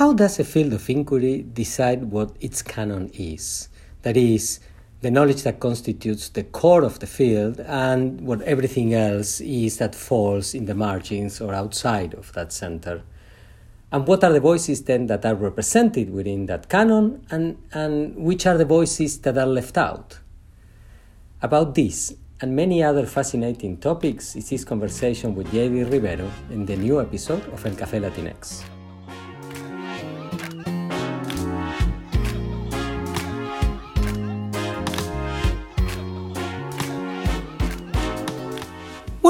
How does a field of inquiry decide what its canon is? That is, the knowledge that constitutes the core of the field and what everything else is that falls in the margins or outside of that center. And what are the voices then that are represented within that canon and, and which are the voices that are left out? About this and many other fascinating topics is this conversation with Yeidy Rivero in the new episode of El Café Latinx.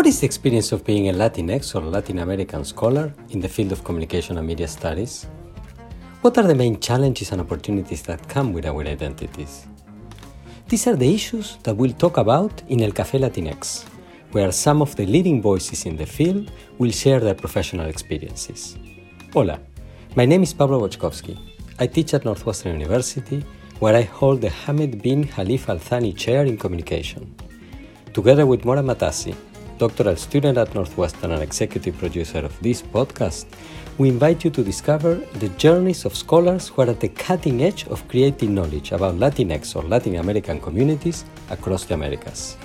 What is the experience of being a Latinx or Latin American scholar in the field of communication and media studies? What are the main challenges and opportunities that come with our identities? These are the issues that we'll talk about in El Café Latinx, where some of the leading voices in the field will share their professional experiences. Hola, my name is Pablo Boczkowski. I teach at Northwestern University, where I hold the Hamad bin Khalif Al Thani Chair in Communication. Together with Mora Matassi, doctoral student at Northwestern and executive producer of this podcast, we invite you to discover the journeys of scholars who are at the cutting edge of creating knowledge about Latinx or Latin American communities across the Americas.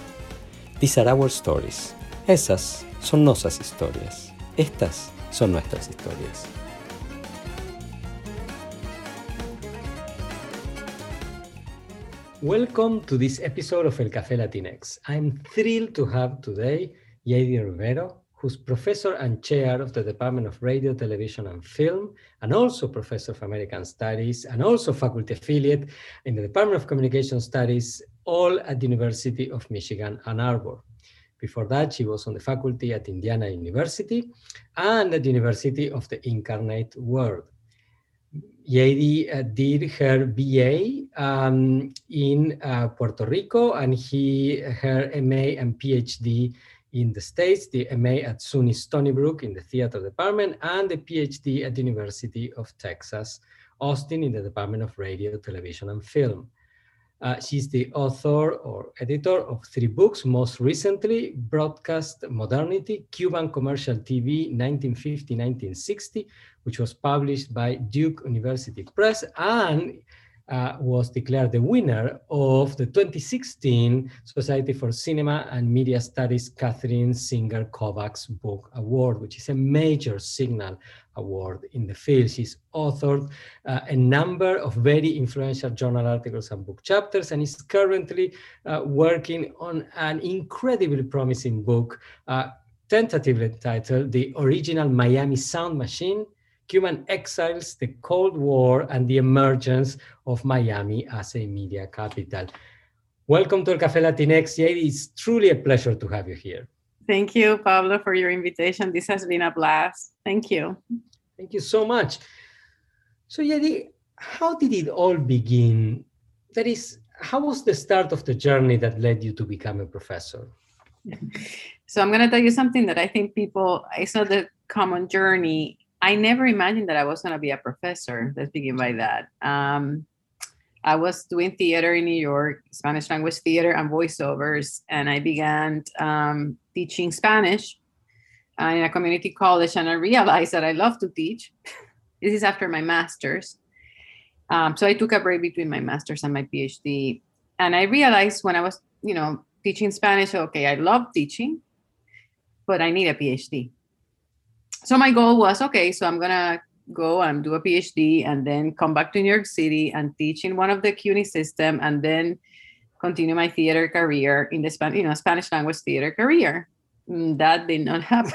These are our stories. Esas son nuestras historias. Estas son nuestras historias. Welcome to this episode of El Café Latinx. I'm thrilled to have today Yeidy Rivero, who's professor and chair of the Department of Radio, Television, and Film, and also professor of American Studies, and also faculty affiliate in the Department of Communication Studies, all at the University of Michigan, Ann Arbor. Before that, she was on the faculty at Indiana University and at the University of the Incarnate Word. Yeidy uh, did her BA um, in uh, Puerto Rico and he her MA and PhD in the States, the MA at SUNY Stony Brook in the theater department, and the PhD at the University of Texas, Austin in the Department of Radio, Television, and Film. Uh, she's the author or editor of three books, most recently, Broadcast Modernity, Cuban Commercial TV 1950-1960, which was published by Duke University Press, and uh, was declared the winner of the 2016 Society for Cinema and Media Studies Katherine Singer Kovacs Book Award, which is a major signal award in the field. She's authored uh, a number of very influential journal articles and book chapters and is currently uh, working on an incredibly promising book, uh, tentatively titled The Original Miami Sound Machine Cuban exiles, the Cold War, and the emergence of Miami as a media capital. Welcome to El Café Latinx. Yeidy, it's truly a pleasure to have you here. Thank you, Pablo, for your invitation. This has been a blast. Thank you. Thank you so much. So, Yeidy, how did it all begin? That is, how was the start of the journey that led you to become a professor? So, I'm going to tell you something that I think people, it's not the common journey I never imagined that I was going to be a professor. Let's begin by that. Um, I was doing theater in New York, Spanish language theater and voiceovers, and I began um, teaching Spanish uh, in a community college. And I realized that I love to teach. this is after my master's. Um, so I took a break between my master's and my PhD. And I realized when I was, you know, teaching Spanish, okay, I love teaching, but I need a PhD so my goal was okay so i'm gonna go and do a phd and then come back to new york city and teach in one of the cuny system and then continue my theater career in the Spanish, you know, Spanish language theater career. Mm, that did not happen.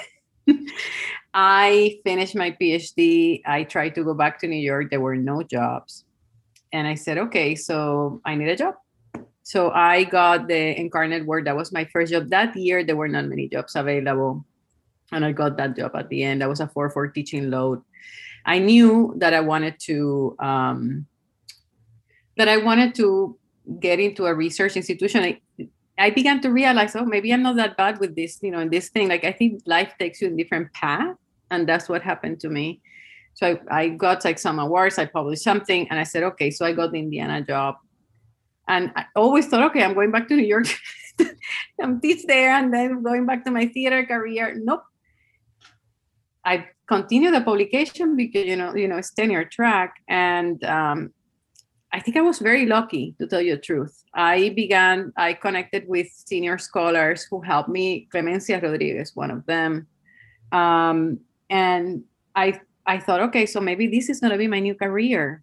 I finished my PhD. I tried to go back to New York. There were no jobs. And I said, okay, so I need a job. So I got the Incarnate Word. That was my first job. That year, there were not many jobs available and I got that job at the end. I was a four four teaching load. I knew that I wanted to um, that I wanted to get into a research institution. I, I began to realize, oh, maybe I'm not that bad with this, you know, in this thing. Like I think life takes you in different path, and that's what happened to me. So I, I got like some awards. I published something, and I said, okay, so I got the Indiana job, and I always thought, okay, I'm going back to New York. I'm teach there, and then going back to my theater career. Nope, I continued the publication because you know, you know, it's tenure track, and um, I think I was very lucky to tell you the truth. I began, I connected with senior scholars who helped me. Clemencia Rodriguez, one of them, um, and I I thought, okay, so maybe this is going to be my new career.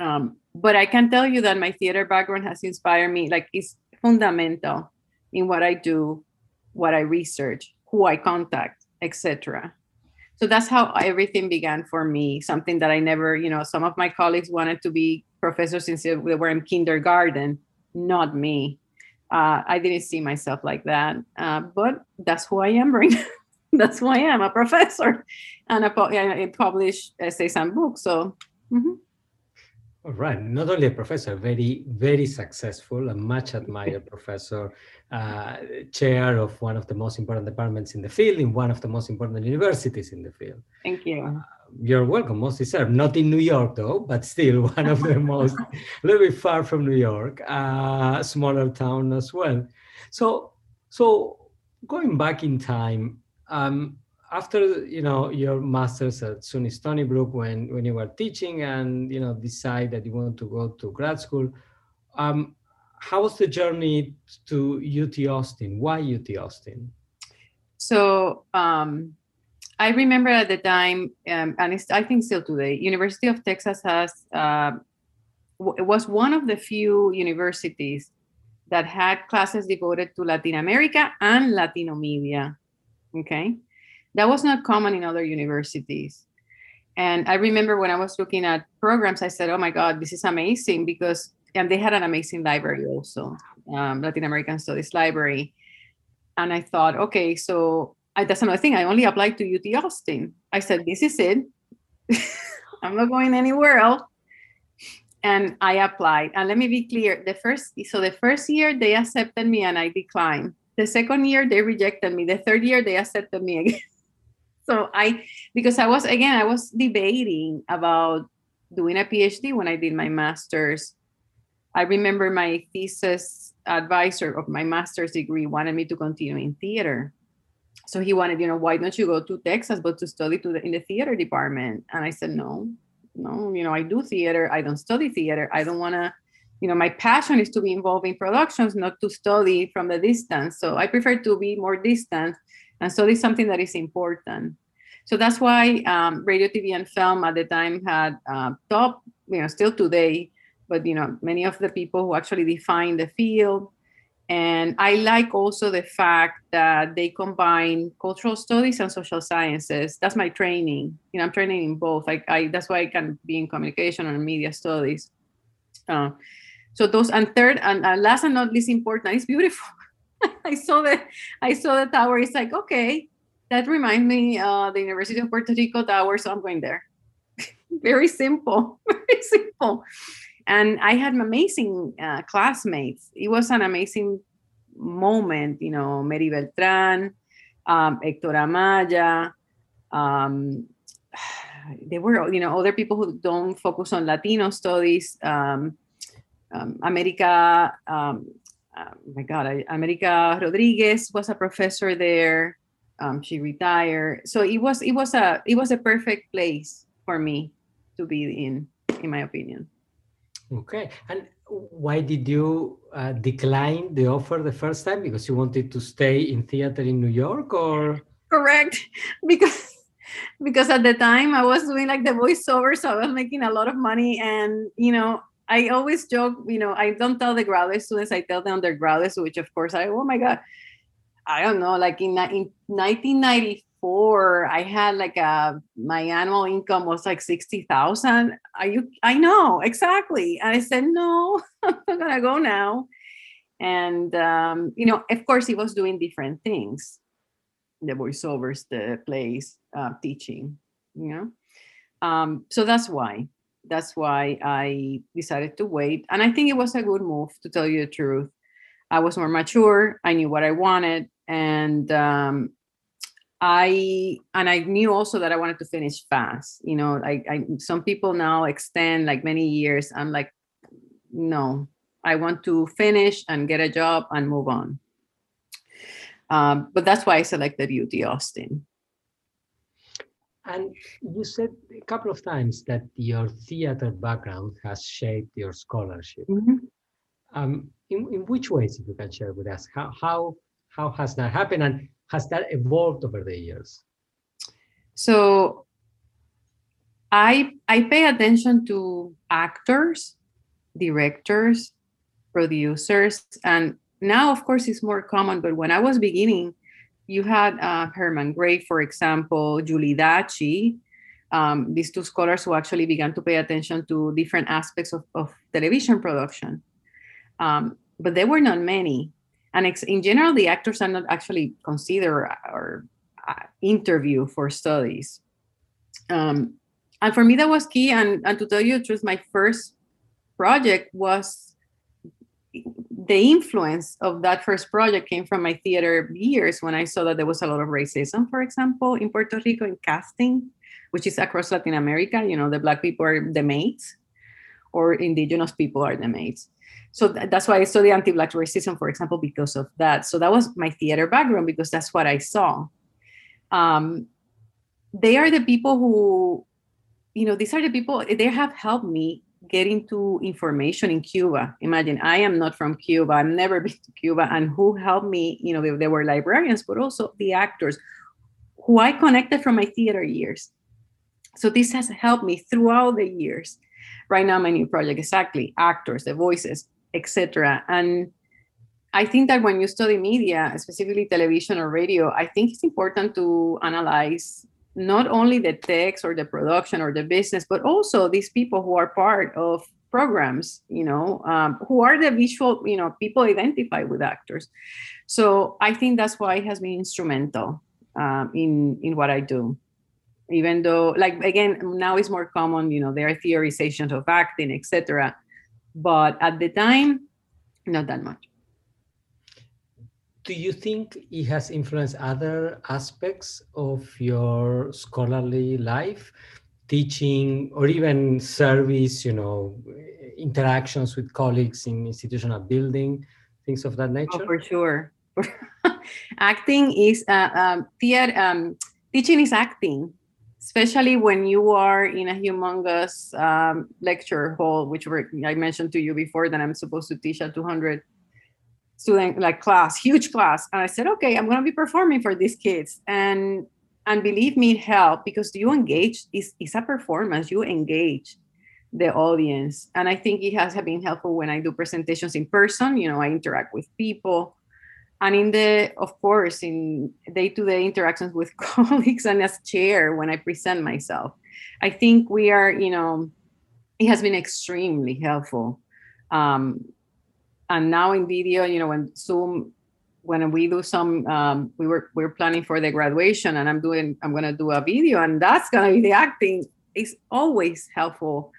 Um, but I can tell you that my theater background has inspired me. Like it's fundamental in what I do, what I research, who I contact, etc. So that's how everything began for me. Something that I never, you know, some of my colleagues wanted to be professors since they were in kindergarten, not me. Uh, I didn't see myself like that, uh, but that's who I am right that's who I am, a professor, and I, I publish essays and books. So. Mm-hmm. All right, not only a professor, very, very successful, a much admired professor, uh, chair of one of the most important departments in the field, in one of the most important universities in the field. Thank you. Uh, you're welcome, most deserved. Not in New York, though, but still one of the most, a little bit far from New York, uh, smaller town as well. So, so going back in time, um, after you know your masters at SUNY Stony Brook, when when you were teaching and you know decide that you want to go to grad school, um, how was the journey to UT Austin? Why UT Austin? So um, I remember at the time, um, and I think still today, University of Texas has uh, it was one of the few universities that had classes devoted to Latin America and Latino media. Okay. That was not common in other universities. And I remember when I was looking at programs, I said, oh my God, this is amazing because, and they had an amazing library also, um, Latin American Studies Library. And I thought, okay, so I, that's another thing. I only applied to UT Austin. I said, this is it. I'm not going anywhere else. And I applied. And let me be clear the first, so the first year they accepted me and I declined. The second year they rejected me. The third year they accepted me again. so I, because I was, again, I was debating about doing a PhD when I did my master's. I remember my thesis advisor of my master's degree wanted me to continue in theater. So he wanted, you know, why don't you go to Texas, but to study to the, in the theater department? And I said, no, no, you know, I do theater. I don't study theater. I don't want to you know my passion is to be involved in productions not to study from the distance so i prefer to be more distant and study something that is important so that's why um, radio tv and film at the time had uh, top you know still today but you know many of the people who actually define the field and i like also the fact that they combine cultural studies and social sciences that's my training you know i'm training in both like i that's why i can be in communication and media studies uh, so those and third and, and last and not least important, it's beautiful. I saw the I saw the tower. It's like okay, that reminds me uh, the University of Puerto Rico tower, so I'm going there. very simple, very simple. And I had amazing uh, classmates. It was an amazing moment, you know, Mary Beltran, um, Hector Amaya. Um, they were, you know, other people who don't focus on Latino studies. Um, um, America, um, uh, my God, America Rodriguez was a professor there. Um, she retired, so it was it was a it was a perfect place for me to be in, in my opinion. Okay, and why did you uh, decline the offer the first time? Because you wanted to stay in theater in New York, or correct? Because because at the time I was doing like the voiceover, so I was making a lot of money, and you know I always joke, you know, I don't tell the graduate students, I tell them the undergraduates, which of course I, oh my God, I don't know, like in, in 1994, I had like a, my annual income was like 60,000. Are you, I know, exactly. And I said, no, I'm gonna go now. And, um, you know, of course he was doing different things, the voiceovers, the plays, uh, teaching, you know. Um, so that's why that's why I decided to wait. And I think it was a good move, to tell you the truth. I was more mature. I knew what I wanted, and um, I and I knew also that I wanted to finish fast. You know, I, I some people now extend like many years. I'm like, no, I want to finish and get a job and move on. Um, but that's why I selected UT Austin. And you said a couple of times that your theater background has shaped your scholarship. Mm-hmm. Um, in, in which ways, if you can share with us, how, how, how has that happened and has that evolved over the years? So I I pay attention to actors, directors, producers, and now of course it's more common. But when I was beginning, you had uh, Herman Gray, for example, Julie D'Acci, um, these two scholars who actually began to pay attention to different aspects of, of television production. Um, but there were not many. And in general, the actors are not actually considered or uh, interviewed for studies. Um, and for me, that was key. And, and to tell you the truth, my first project was the influence of that first project came from my theater years when I saw that there was a lot of racism, for example, in Puerto Rico in casting, which is across Latin America. You know, the black people are the maids, or indigenous people are the maids. So th- that's why I studied anti-black racism, for example, because of that. So that was my theater background because that's what I saw. Um, they are the people who, you know, these are the people. They have helped me get into information in Cuba. Imagine I am not from Cuba. I've never been to Cuba. And who helped me, you know, they, they were librarians, but also the actors who I connected from my theater years. So this has helped me throughout the years. Right now, my new project, exactly, actors, the voices, etc. And I think that when you study media, specifically television or radio, I think it's important to analyze not only the text or the production or the business, but also these people who are part of programs, you know, um, who are the visual, you know, people identify with actors. So I think that's why it has been instrumental um, in in what I do. Even though, like again, now it's more common, you know, there are theorizations of acting, etc. But at the time, not that much. Do you think it has influenced other aspects of your scholarly life teaching or even service you know interactions with colleagues in institutional building things of that oh, nature? oh, for sure. Acting is uh, um, theater um, teaching is acting especially when you are in a humongous um, lecture hall which were, i mentioned to you before that i'm supposed to teach a 200 student like class, huge class. And I said, okay, I'm going to be performing for these kids. And and believe me, it helped because you engage. It's, it's a performance. You engage the audience. And I think it has been helpful when I do presentations in person. You know, I interact with people. And in the, of course, in day-to-day interactions with colleagues and as chair when I present myself. I think we are, you know, it has been extremely helpful. Um, and now in video, you know, when Zoom, when we do some, um, we were we're planning for the graduation, and I'm doing, I'm gonna do a video, and that's gonna be the acting. is always helpful,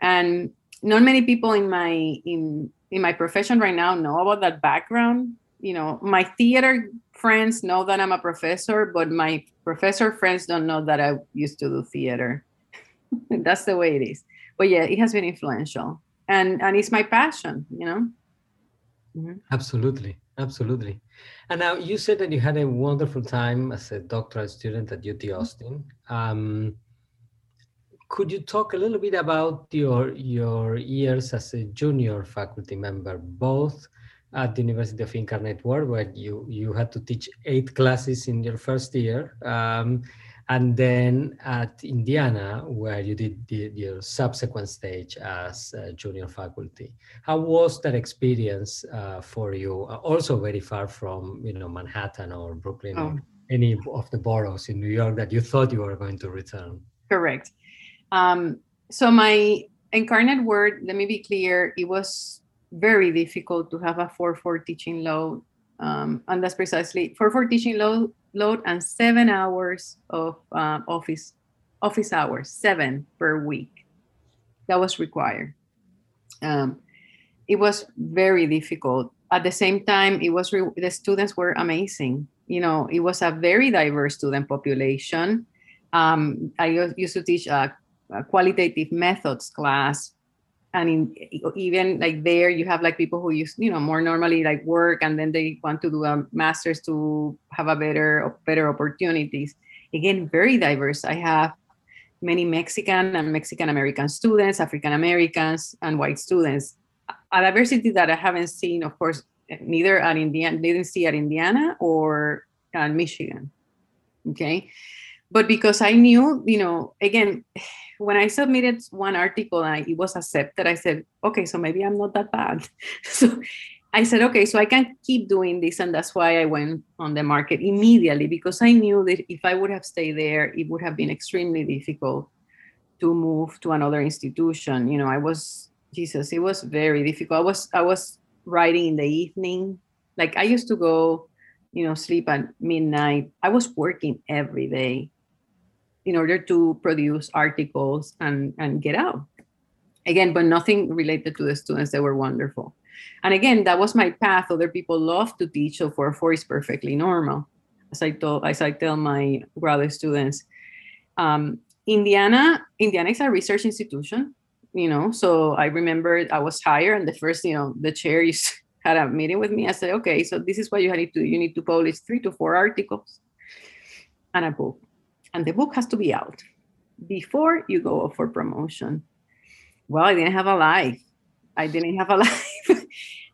and not many people in my in in my profession right now know about that background. You know, my theater friends know that I'm a professor, but my professor friends don't know that I used to do theater. that's the way it is. But yeah, it has been influential, and and it's my passion. You know. Mm-hmm. Absolutely, absolutely. And now you said that you had a wonderful time as a doctoral student at UT mm-hmm. Austin. Um, could you talk a little bit about your your years as a junior faculty member, both at the University of Incarnate Word, where you you had to teach eight classes in your first year, um, and then at Indiana, where you did the, your subsequent stage as junior faculty. How was that experience uh, for you? Also very far from you know Manhattan or Brooklyn oh. or any of the boroughs in New York that you thought you were going to return. Correct. Um, so my incarnate word, let me be clear, it was very difficult to have a 4-4 teaching load. Um, and that's precisely 4-4 teaching load load and seven hours of uh, office office hours, seven per week. That was required. Um, it was very difficult. At the same time, it was re- the students were amazing. You know, it was a very diverse student population. Um, I used to teach a, a qualitative methods class and in, even like there you have like people who use you know more normally like work and then they want to do a master's to have a better better opportunities again, very diverse. I have many Mexican and Mexican American students, African Americans, and white students. A diversity that I haven't seen, of course, neither at Indiana, didn't see at Indiana or at Michigan. Okay. But because I knew, you know, again, when I submitted one article and it was accepted, I said, okay, so maybe I'm not that bad. so I said, okay, so I can keep doing this. And that's why I went on the market immediately because I knew that if I would have stayed there, it would have been extremely difficult to move to another institution. You know, I was, Jesus, it was very difficult. I was, I was writing in the evening. Like I used to go, you know, sleep at midnight. I was working every day in order to produce articles and, and get out. Again, but nothing related to the students. They were wonderful and again, that was my path. Other people love to teach, so 4 4 is perfectly normal. As I told, as I tell my graduate students, um, Indiana, Indiana is a research institution, you know. So I remember I was hired, and the first, you know, the chair had a meeting with me. I said, okay, so this is what you need to do. You need to publish three to four articles and a book. And the book has to be out before you go for promotion. Well, I didn't have a life. I didn't have a life.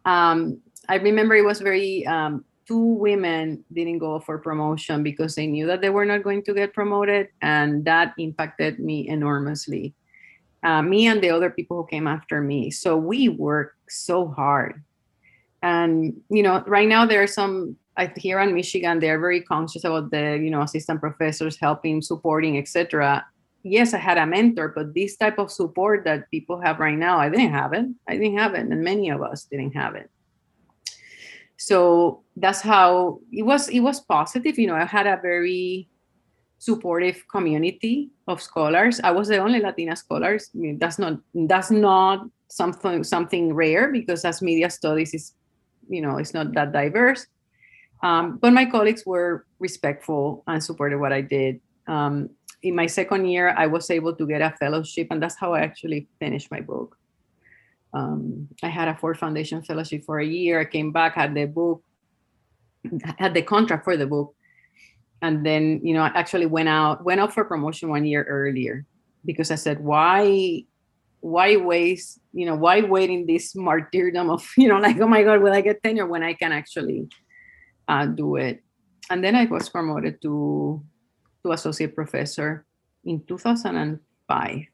um, I remember it was very um, two women didn't go for promotion because they knew that they were not going to get promoted, and that impacted me enormously. Uh, me and the other people who came after me. So we worked so hard, and you know, right now there are some here in Michigan. They're very conscious about the you know assistant professors helping, supporting, etc yes, I had a mentor, but this type of support that people have right now, I didn't have it. I didn't have it, and many of us didn't have it. So that's how it was. It was positive. You know, I had a very supportive community of scholars. I was the only Latina scholars. I mean, that's not that's not something something rare because as media studies is, you know, it's not that diverse. Um, but my colleagues were respectful and supported what I did. Um, in my second year, I was able to get a fellowship, and that's how I actually finished my book. Um, I had a Ford Foundation fellowship for a year. I came back, had the book, had the contract for the book, and then you know I actually went out went out for promotion one year earlier because I said, why, why waste, you know, why wait in this martyrdom of you know like oh my god, will I get tenure when I can actually uh, do it? And then I was promoted to to associate professor in 2005.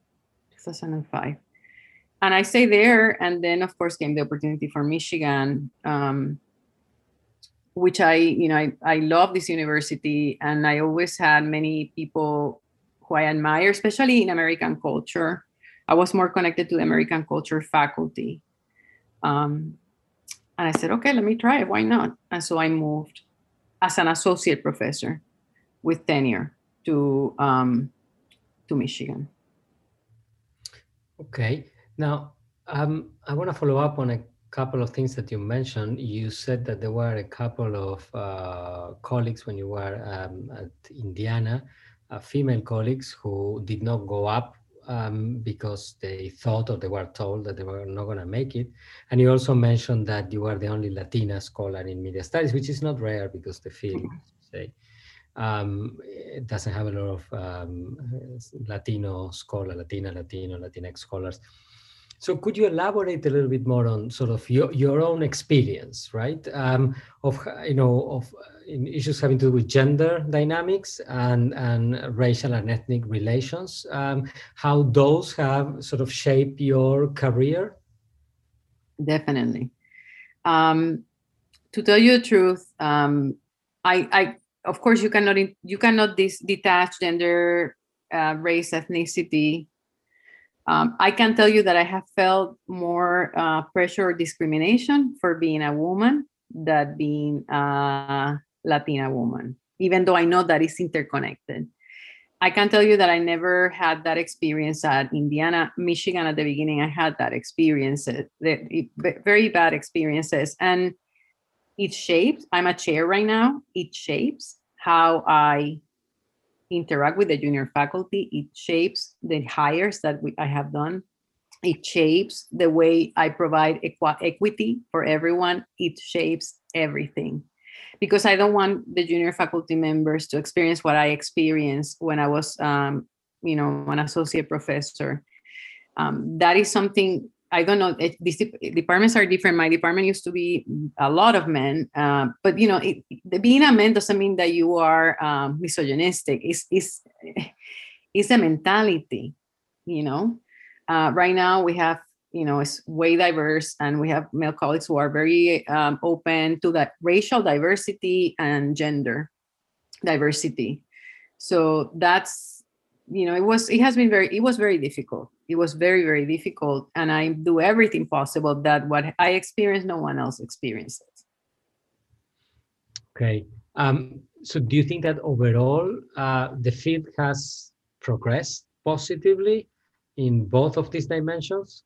2005. And I stayed there, and then of course came the opportunity for Michigan, um, which I, you know, I, I love this university, and I always had many people who I admire, especially in American culture. I was more connected to the American culture faculty. Um, and I said, okay, let me try it. Why not? And so I moved as an associate professor with tenure to um, to Michigan. Okay. Now, um, I want to follow up on a couple of things that you mentioned. You said that there were a couple of uh, colleagues when you were um, at Indiana, uh, female colleagues who did not go up um, because they thought or they were told that they were not going to make it. And you also mentioned that you are the only Latina scholar in media studies, which is not rare because the field, say, um, it doesn't have a lot of um, Latino scholar, Latina, Latino, Latinx scholars. So could you elaborate a little bit more on sort of your, your own experience, right? Um, of you know of issues having to do with gender dynamics and and racial and ethnic relations, um, how those have sort of shaped your career. Definitely. Um, to tell you the truth, um, I, I of course you cannot you cannot dis- detach gender uh, race ethnicity um, i can tell you that i have felt more uh, pressure or discrimination for being a woman than being a latina woman even though i know that it's interconnected. I can tell you that i never had that experience at indiana michigan at the beginning. I had that experience very bad experiences. And it shapes i'm a chair right now it shapes how i interact with the junior faculty. It shapes the hires that we, i have done. It shapes the way i provide equi- equity for everyone. It shapes everything. Because I don't want the junior faculty members to experience what I experienced when I was, um, you know, an associate professor. Um, that is something I don't know. It, these departments are different. My department used to be a lot of men, uh, but you know, it, being a man doesn't mean that you are um, misogynistic. It's, it's, it's a mentality, you know. Uh, right now, we have, you know, it's way diverse, and we have male colleagues who are very um, open to that racial diversity and gender diversity. So that's, you know, it was, it has been very, it was very difficult it was very very difficult and i do everything possible that what i experienced no one else experiences. Okay um, so do you think that overall uh, the field has progressed positively in both of these dimensions?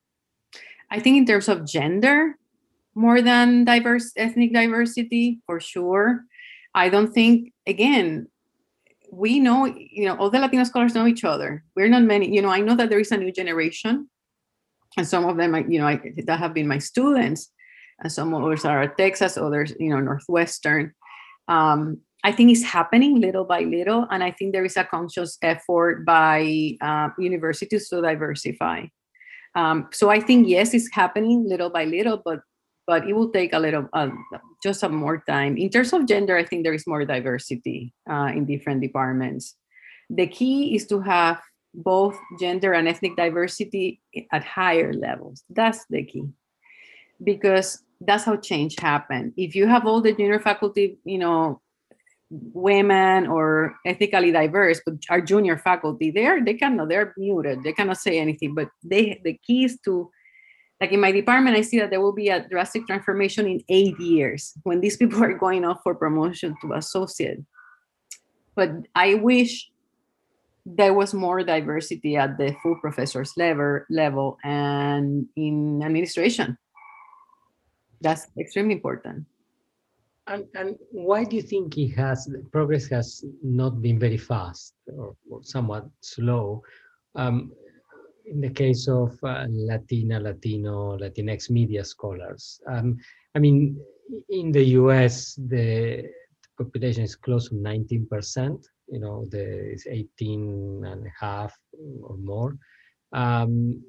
I think in terms of gender more than diverse ethnic diversity for sure. I don't think again we know, you know, all the Latino scholars know each other. We're not many, you know, I know that there is a new generation, and some of them, I, you know, I, that have been my students, and some others are at Texas, others, you know, Northwestern. Um, I think it's happening little by little, and I think there is a conscious effort by uh, universities to diversify. Um, so I think yes, it's happening little by little, but but it will take a little uh, just some more time. In terms of gender i think there is more diversity uh, in different departments. The key is to have both gender and ethnic diversity at higher levels. That's the key because that's how change happen. If you have all the junior faculty you know women or ethnically diverse but are junior faculty they're they cannot they're muted. They cannot say anything but they the key is to like in my department, I see that there will be a drastic transformation in eight years when these people are going off for promotion to associate. But I wish there was more diversity at the full professor's level level and in administration. That's extremely important. And, and why do you think it has progress has not been very fast or, or somewhat slow? Um, in the case of uh, Latina, Latino, Latinx media scholars. Um, I mean, in the US, the population is close to 19%, you know, the, it's 18 and a half or more. Um,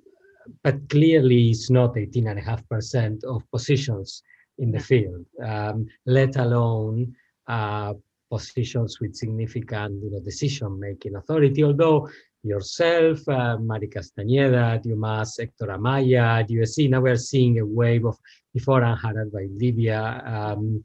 but clearly it's not 18 and a half percent of positions in the field, um, let alone uh, positions with significant you know, decision-making authority, although yourself, uh, Mari Castañeda at UMass, Hector Amaya at USC. Now we're seeing a wave of before Harad Valdivia um,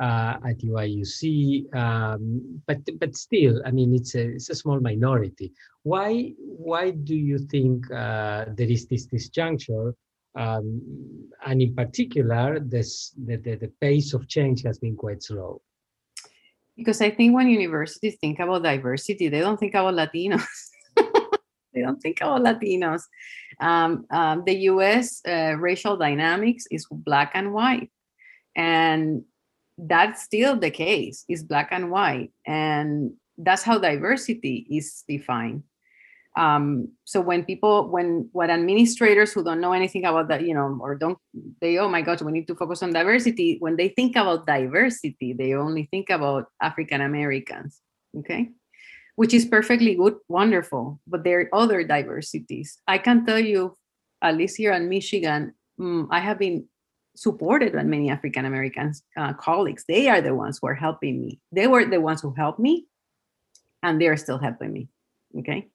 uh, at UIUC, um, but but still, I mean, it's a it's a small minority. Why why do you think uh, there is this disjuncture? Um, and in particular, this the, the, the pace of change has been quite slow because I think when universities think about diversity, they don't think about Latinos. they don't think about Latinos. Um, um, the US uh, racial dynamics is black and white. And that's still the case, is black and white. And that's how diversity is defined. Um, so when people, when what administrators who don't know anything about that, you know, or don't, they, oh my gosh, we need to focus on diversity. When they think about diversity, they only think about African Americans. Okay which is perfectly good, wonderful, but there are other diversities. I can tell you, at least here in Michigan, um, I have been supported by many African American uh, colleagues. They are the ones who are helping me. They were the ones who helped me, and they are still helping me. Okay.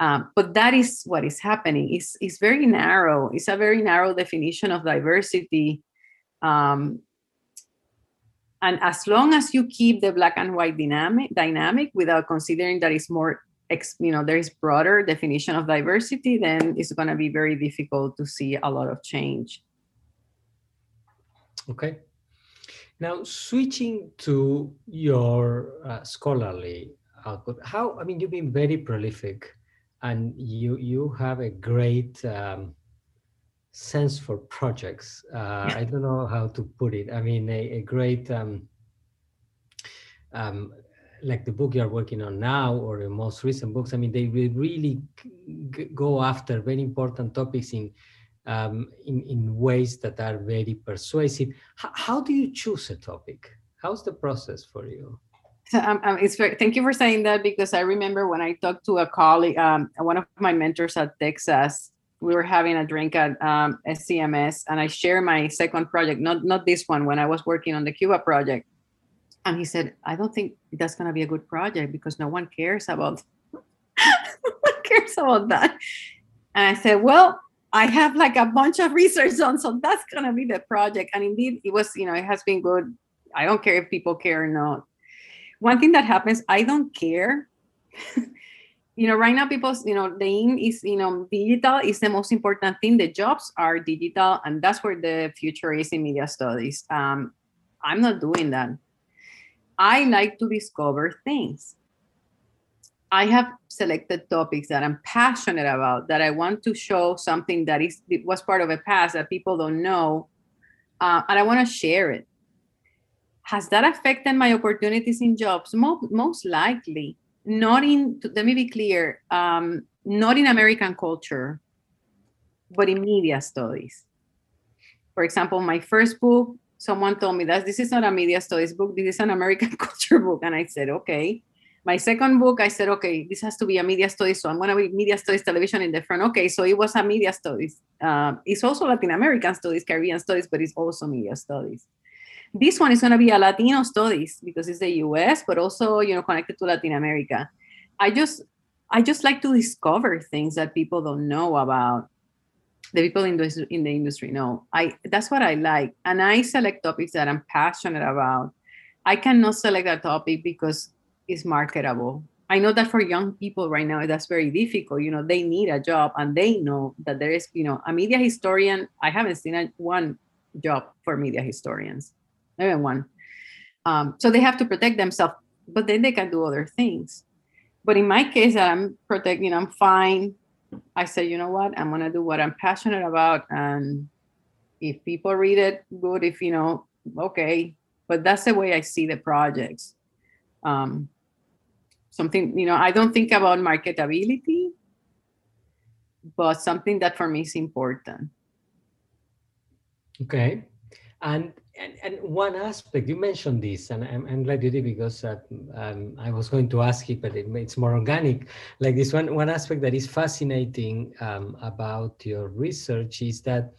Um, but that is what is happening. It's, it's very narrow. It's a very narrow definition of diversity. Um, and as long as you keep the black and white dynamic dynamic without considering that it's more you know there is broader definition of diversity then it's going to be very difficult to see a lot of change. Okay. Now switching to your uh, scholarly output how i mean you've been very prolific and you you have a great um, sense for projects. Uh, I don't know how to put it. I mean, a, a great, um, um, like the book you're working on now or the most recent books, I mean, they really go after very important topics in, um, in, in ways that are very persuasive. H how do you choose a topic? how's the process for you? So, um, um, it's very, thank you for saying that because I remember when I talked to a colleague, um, one of my mentors at Texas, we were having a drink at um, SCMS, and I shared my second project, not not this one, when I was working on the Cuba project, and he said, "I don't think that's going to be a good project because no one cares about no one cares about that." And I said, "Well, I have like a bunch of research on, so that's going to be the project." And indeed, it was. You know, it has been good. I don't care if people care or not. One thing that happens, I don't care. you know, right now people, you know, the aim is, you know, digital is the most important thing. The jobs are digital, and that's where the future is in media studies. Um, I'm not doing that. I like to discover things. I have selected topics that I'm passionate about, that I want to show something that is was part of a past that people don't know, uh, and I want to share it. Has that affected my opportunities in jobs? Most, most likely not in let me be clear um, not in american culture but in media studies. For example my first book someone told me that this is not a media studies book this is an american culture book. And i said okay. My second book i said okay this has to be a media studies so i'm going to be media studies television in the front. Okay so it was a media studies uh, it's also latin american studies caribbean studies but it's also media studies this one is going to be a Latino studies because it's the US, but also you know connected to Latin America. I just I just like to discover things that people don't know about. The people in the in the industry know. I that's what I like, and I select topics that I'm passionate about. I cannot select a topic because it's marketable. I know that for young people right now, that's very difficult. You know, they need a job and they know that there is, you know, a media historian. I haven't seen a, one job for media historians everyone. Um, so they have to protect themselves, but then they can do other things. But in my case, I'm protecting, I'm fine. I say, you know what, I'm gonna do what I'm passionate about, and if people read it, good. If you know, okay. But that's the way I see the projects. Um, something, you know, I don't think about marketability, but something that for me is important. Okay, and and, and one aspect you mentioned this and i'm, I'm glad you did because uh, um, i was going to ask it but it, it's more organic. Like this one one aspect that is fascinating um, about your research is that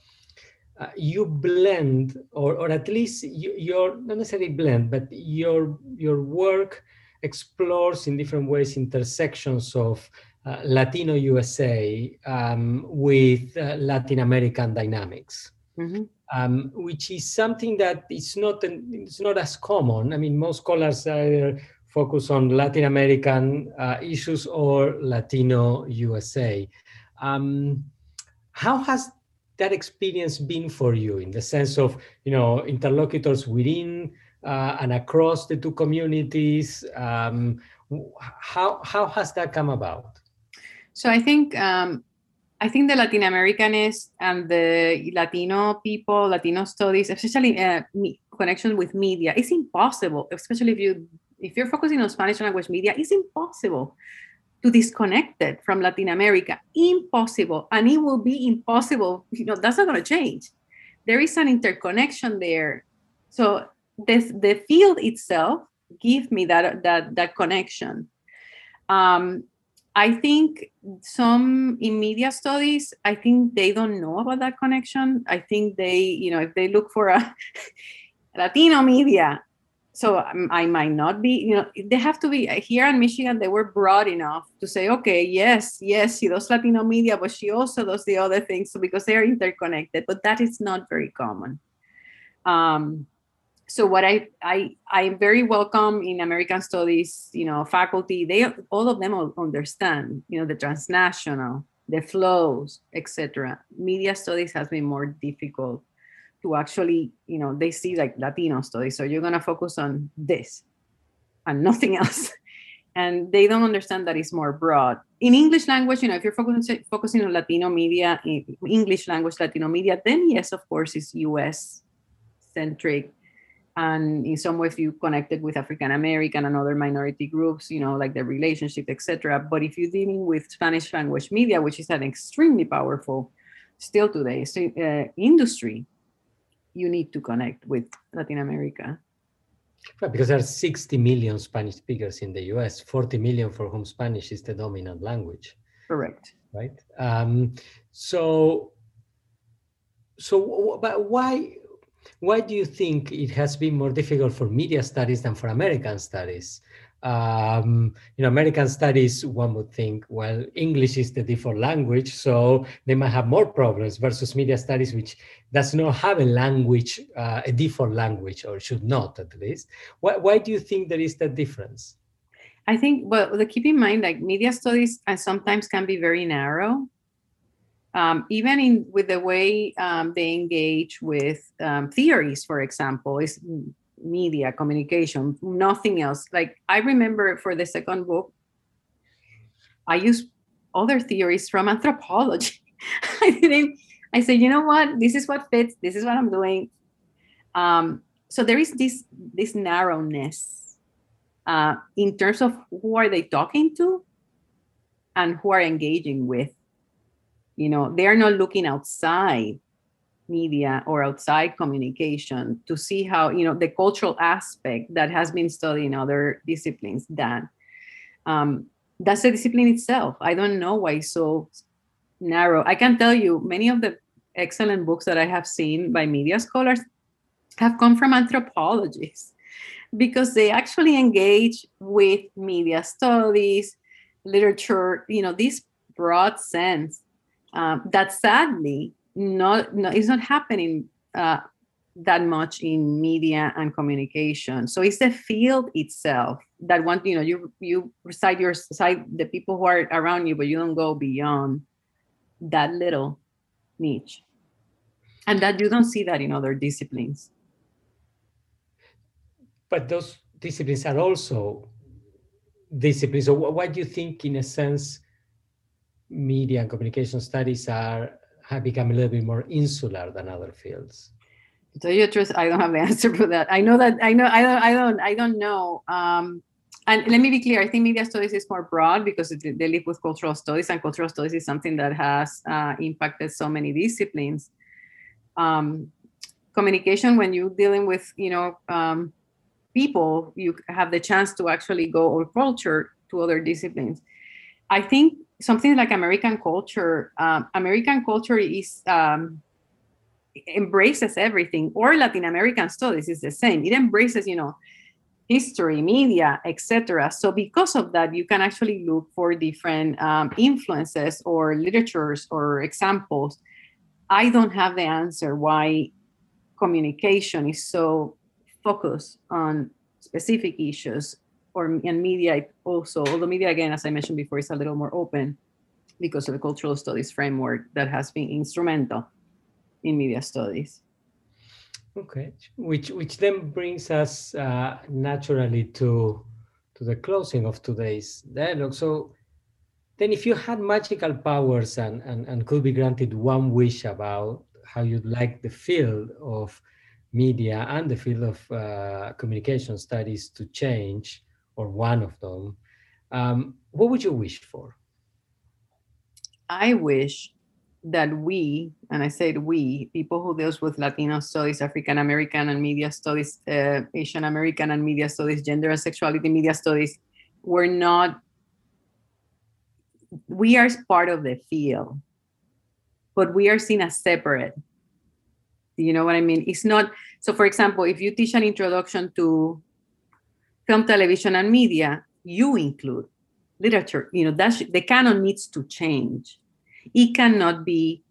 uh, you blend or, or at least you, your not necessarily blend but your your work explores in different ways intersections of uh, latino usa um, with uh, latin american dynamics. Mm-hmm um, which is something that is not it's not as common. I mean, most scholars either focus on Latin American uh, issues or Latino USA. Um, how has that experience been for you in the sense of you know interlocutors within uh, and across the two communities? Um, how how has that come about? So I think um, I think the Latin Americanists and the Latino people, Latino studies, especially uh, me, connection with media, it's impossible. Especially if you if you're focusing on Spanish language media, it's impossible to disconnect it from Latin America. Impossible, and it will be impossible. You know that's not going to change. There is an interconnection there. So the the field itself give me that that that connection. Um, I think some in media studies, I think they don't know about that connection. I think they, you know, if they look for a Latino media, so I might not be, you know, they have to be here in Michigan. They were broad enough to say, okay, yes, yes, she does Latino media, but she also does the other things so because they are interconnected. But that is not very common. Um, so what I I I'm very welcome in American Studies, you know, faculty. They all of them understand, you know, the transnational, the flows, etc. Media studies has been more difficult to actually, you know, they see like Latino studies. So you're gonna focus on this and nothing else. And they don't understand that it's more broad. In English language, you know, if you're focusing focusing on Latino media, in English language Latino media, then yes, of course, it's US centric and in some ways you connected with african american and other minority groups you know like the relationship etc but if you're dealing with spanish language media which is an extremely powerful still today uh, industry you need to connect with latin america Right, because there are 60 million Spanish speakers in the US, 40 million for whom Spanish is the dominant language. Correct. Right. Um, so, so, but why, why do you think it has been more difficult for media studies than for American studies? um, you know, American studies, one would think, well, English is the default language, so they might have more problems versus media studies, which does not have a language, uh, a default language, or should not at least. Why, why do you think there is that difference? I think, well, the, keep in mind, like media studies uh, sometimes can be very narrow. Um, even in with the way um, they engage with um, theories, for example, is media communication nothing else. Like i remember for the second book i used other theories from anthropology. I didn't i said you know what? This is what fits. This is what i'm doing. Um, so there is this this narrowness uh, in terms of who are they talking to and who are engaging with you know they are not looking outside media or outside communication to see how you know the cultural aspect that has been studied in other disciplines that um, that's a discipline itself. I don't know why it's so narrow. I can tell you many of the excellent books that i have seen by media scholars have come from anthropologists because they actually engage with media studies literature you know this broad sense um, that sadly not no, it's not happening uh, that much in media and communication. So it's the field itself that want you know you you recite your side the people who are around you, but you don't go beyond that little niche, and that you don't see that in other disciplines. But those disciplines are also disciplines. So what do you think, in a sense, media and communication studies are have become a little bit more insular than other fields? To tell you the truth, I don't have the answer for that. I know that I know I don't I don't I don't know. Um, and let me be clear. I think media studies is more broad because they live with cultural studies, and cultural studies is something that has uh, impacted so many disciplines. Um, communication, when you're dealing with you know um, people, you have the chance to actually go or culture to other disciplines. I think something like American culture, um, American culture is um, embraces everything, or Latin American studies is the same. It embraces, you know, history, media, etc. So because of that, you can actually look for different um, influences or literatures or examples. I don't have the answer why communication is so focused on specific issues or and media also, although media again, as I mentioned before, is a little more open because of the cultural studies framework that has been instrumental in media studies. Okay, which which then brings us uh, naturally to to the closing of today's dialogue. So then if you had magical powers and, and, and could be granted one wish about how you'd like the field of media and the field of uh, communication studies to change, or one of them, um, what would you wish for? I wish that we, and I said we, people who deals with Latino studies, African American and media studies, uh, Asian American and media studies, gender and sexuality media studies, we're not, we are part of the field, but we are seen as separate. You know what I mean? It's not, so for example, if you teach an introduction to film, television, and media, you include literature. You know, that's the canon needs to change. It cannot be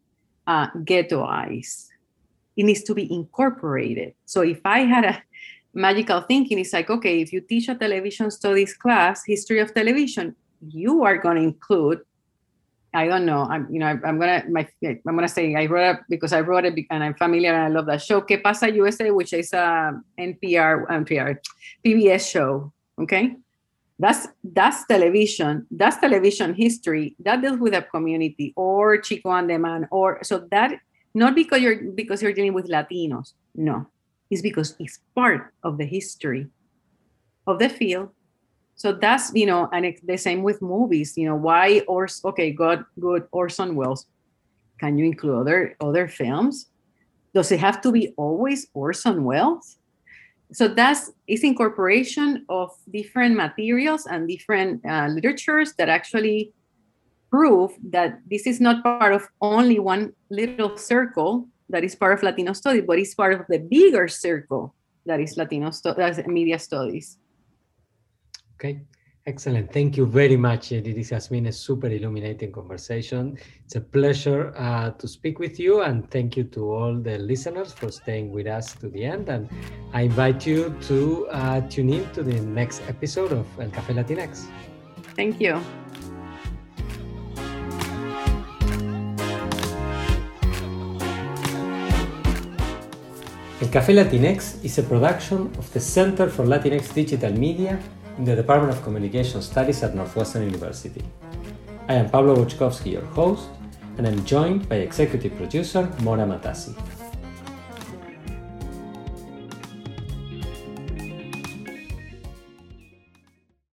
uh, ghettoized. It needs to be incorporated. So if I had a magical thinking, it's like, okay, if you teach a television studies class, history of television, you are going to include I don't know. I'm, you know, I, am gonna my I'm gonna say I wrote it because I wrote it and I'm familiar and I love that show. ¿Qué pasa USA, which is a NPR NPR PBS show. Okay, that's that's television. That's television history that deals with a community or Chico and the Man or so that not because you're because you're dealing with Latinos. No, it's because it's part of the history of the field so that's you know and it's the same with movies you know why or okay good good orson welles. Can you include other other films? Does it have to be always orson welles? So that's it's incorporation of different materials and different uh, literatures that actually prove that this is not part of only one little circle that is part of Latino studies, but it's part of the bigger circle that is Latino stu- media studies. Okay, excellent. Thank you very much. This has been a super illuminating conversation. It's a pleasure uh, to speak with you, and thank you to all the listeners for staying with us to the end. And I invite you to uh, tune in to the next episode of El Café Latinx. Thank you. El Café Latinx is a production of the Center for Latinx Digital Media in the Department of Communication Studies at Northwestern University. I am Pablo Boczkowski, your host, and I'm joined by executive producer Mora Matassi.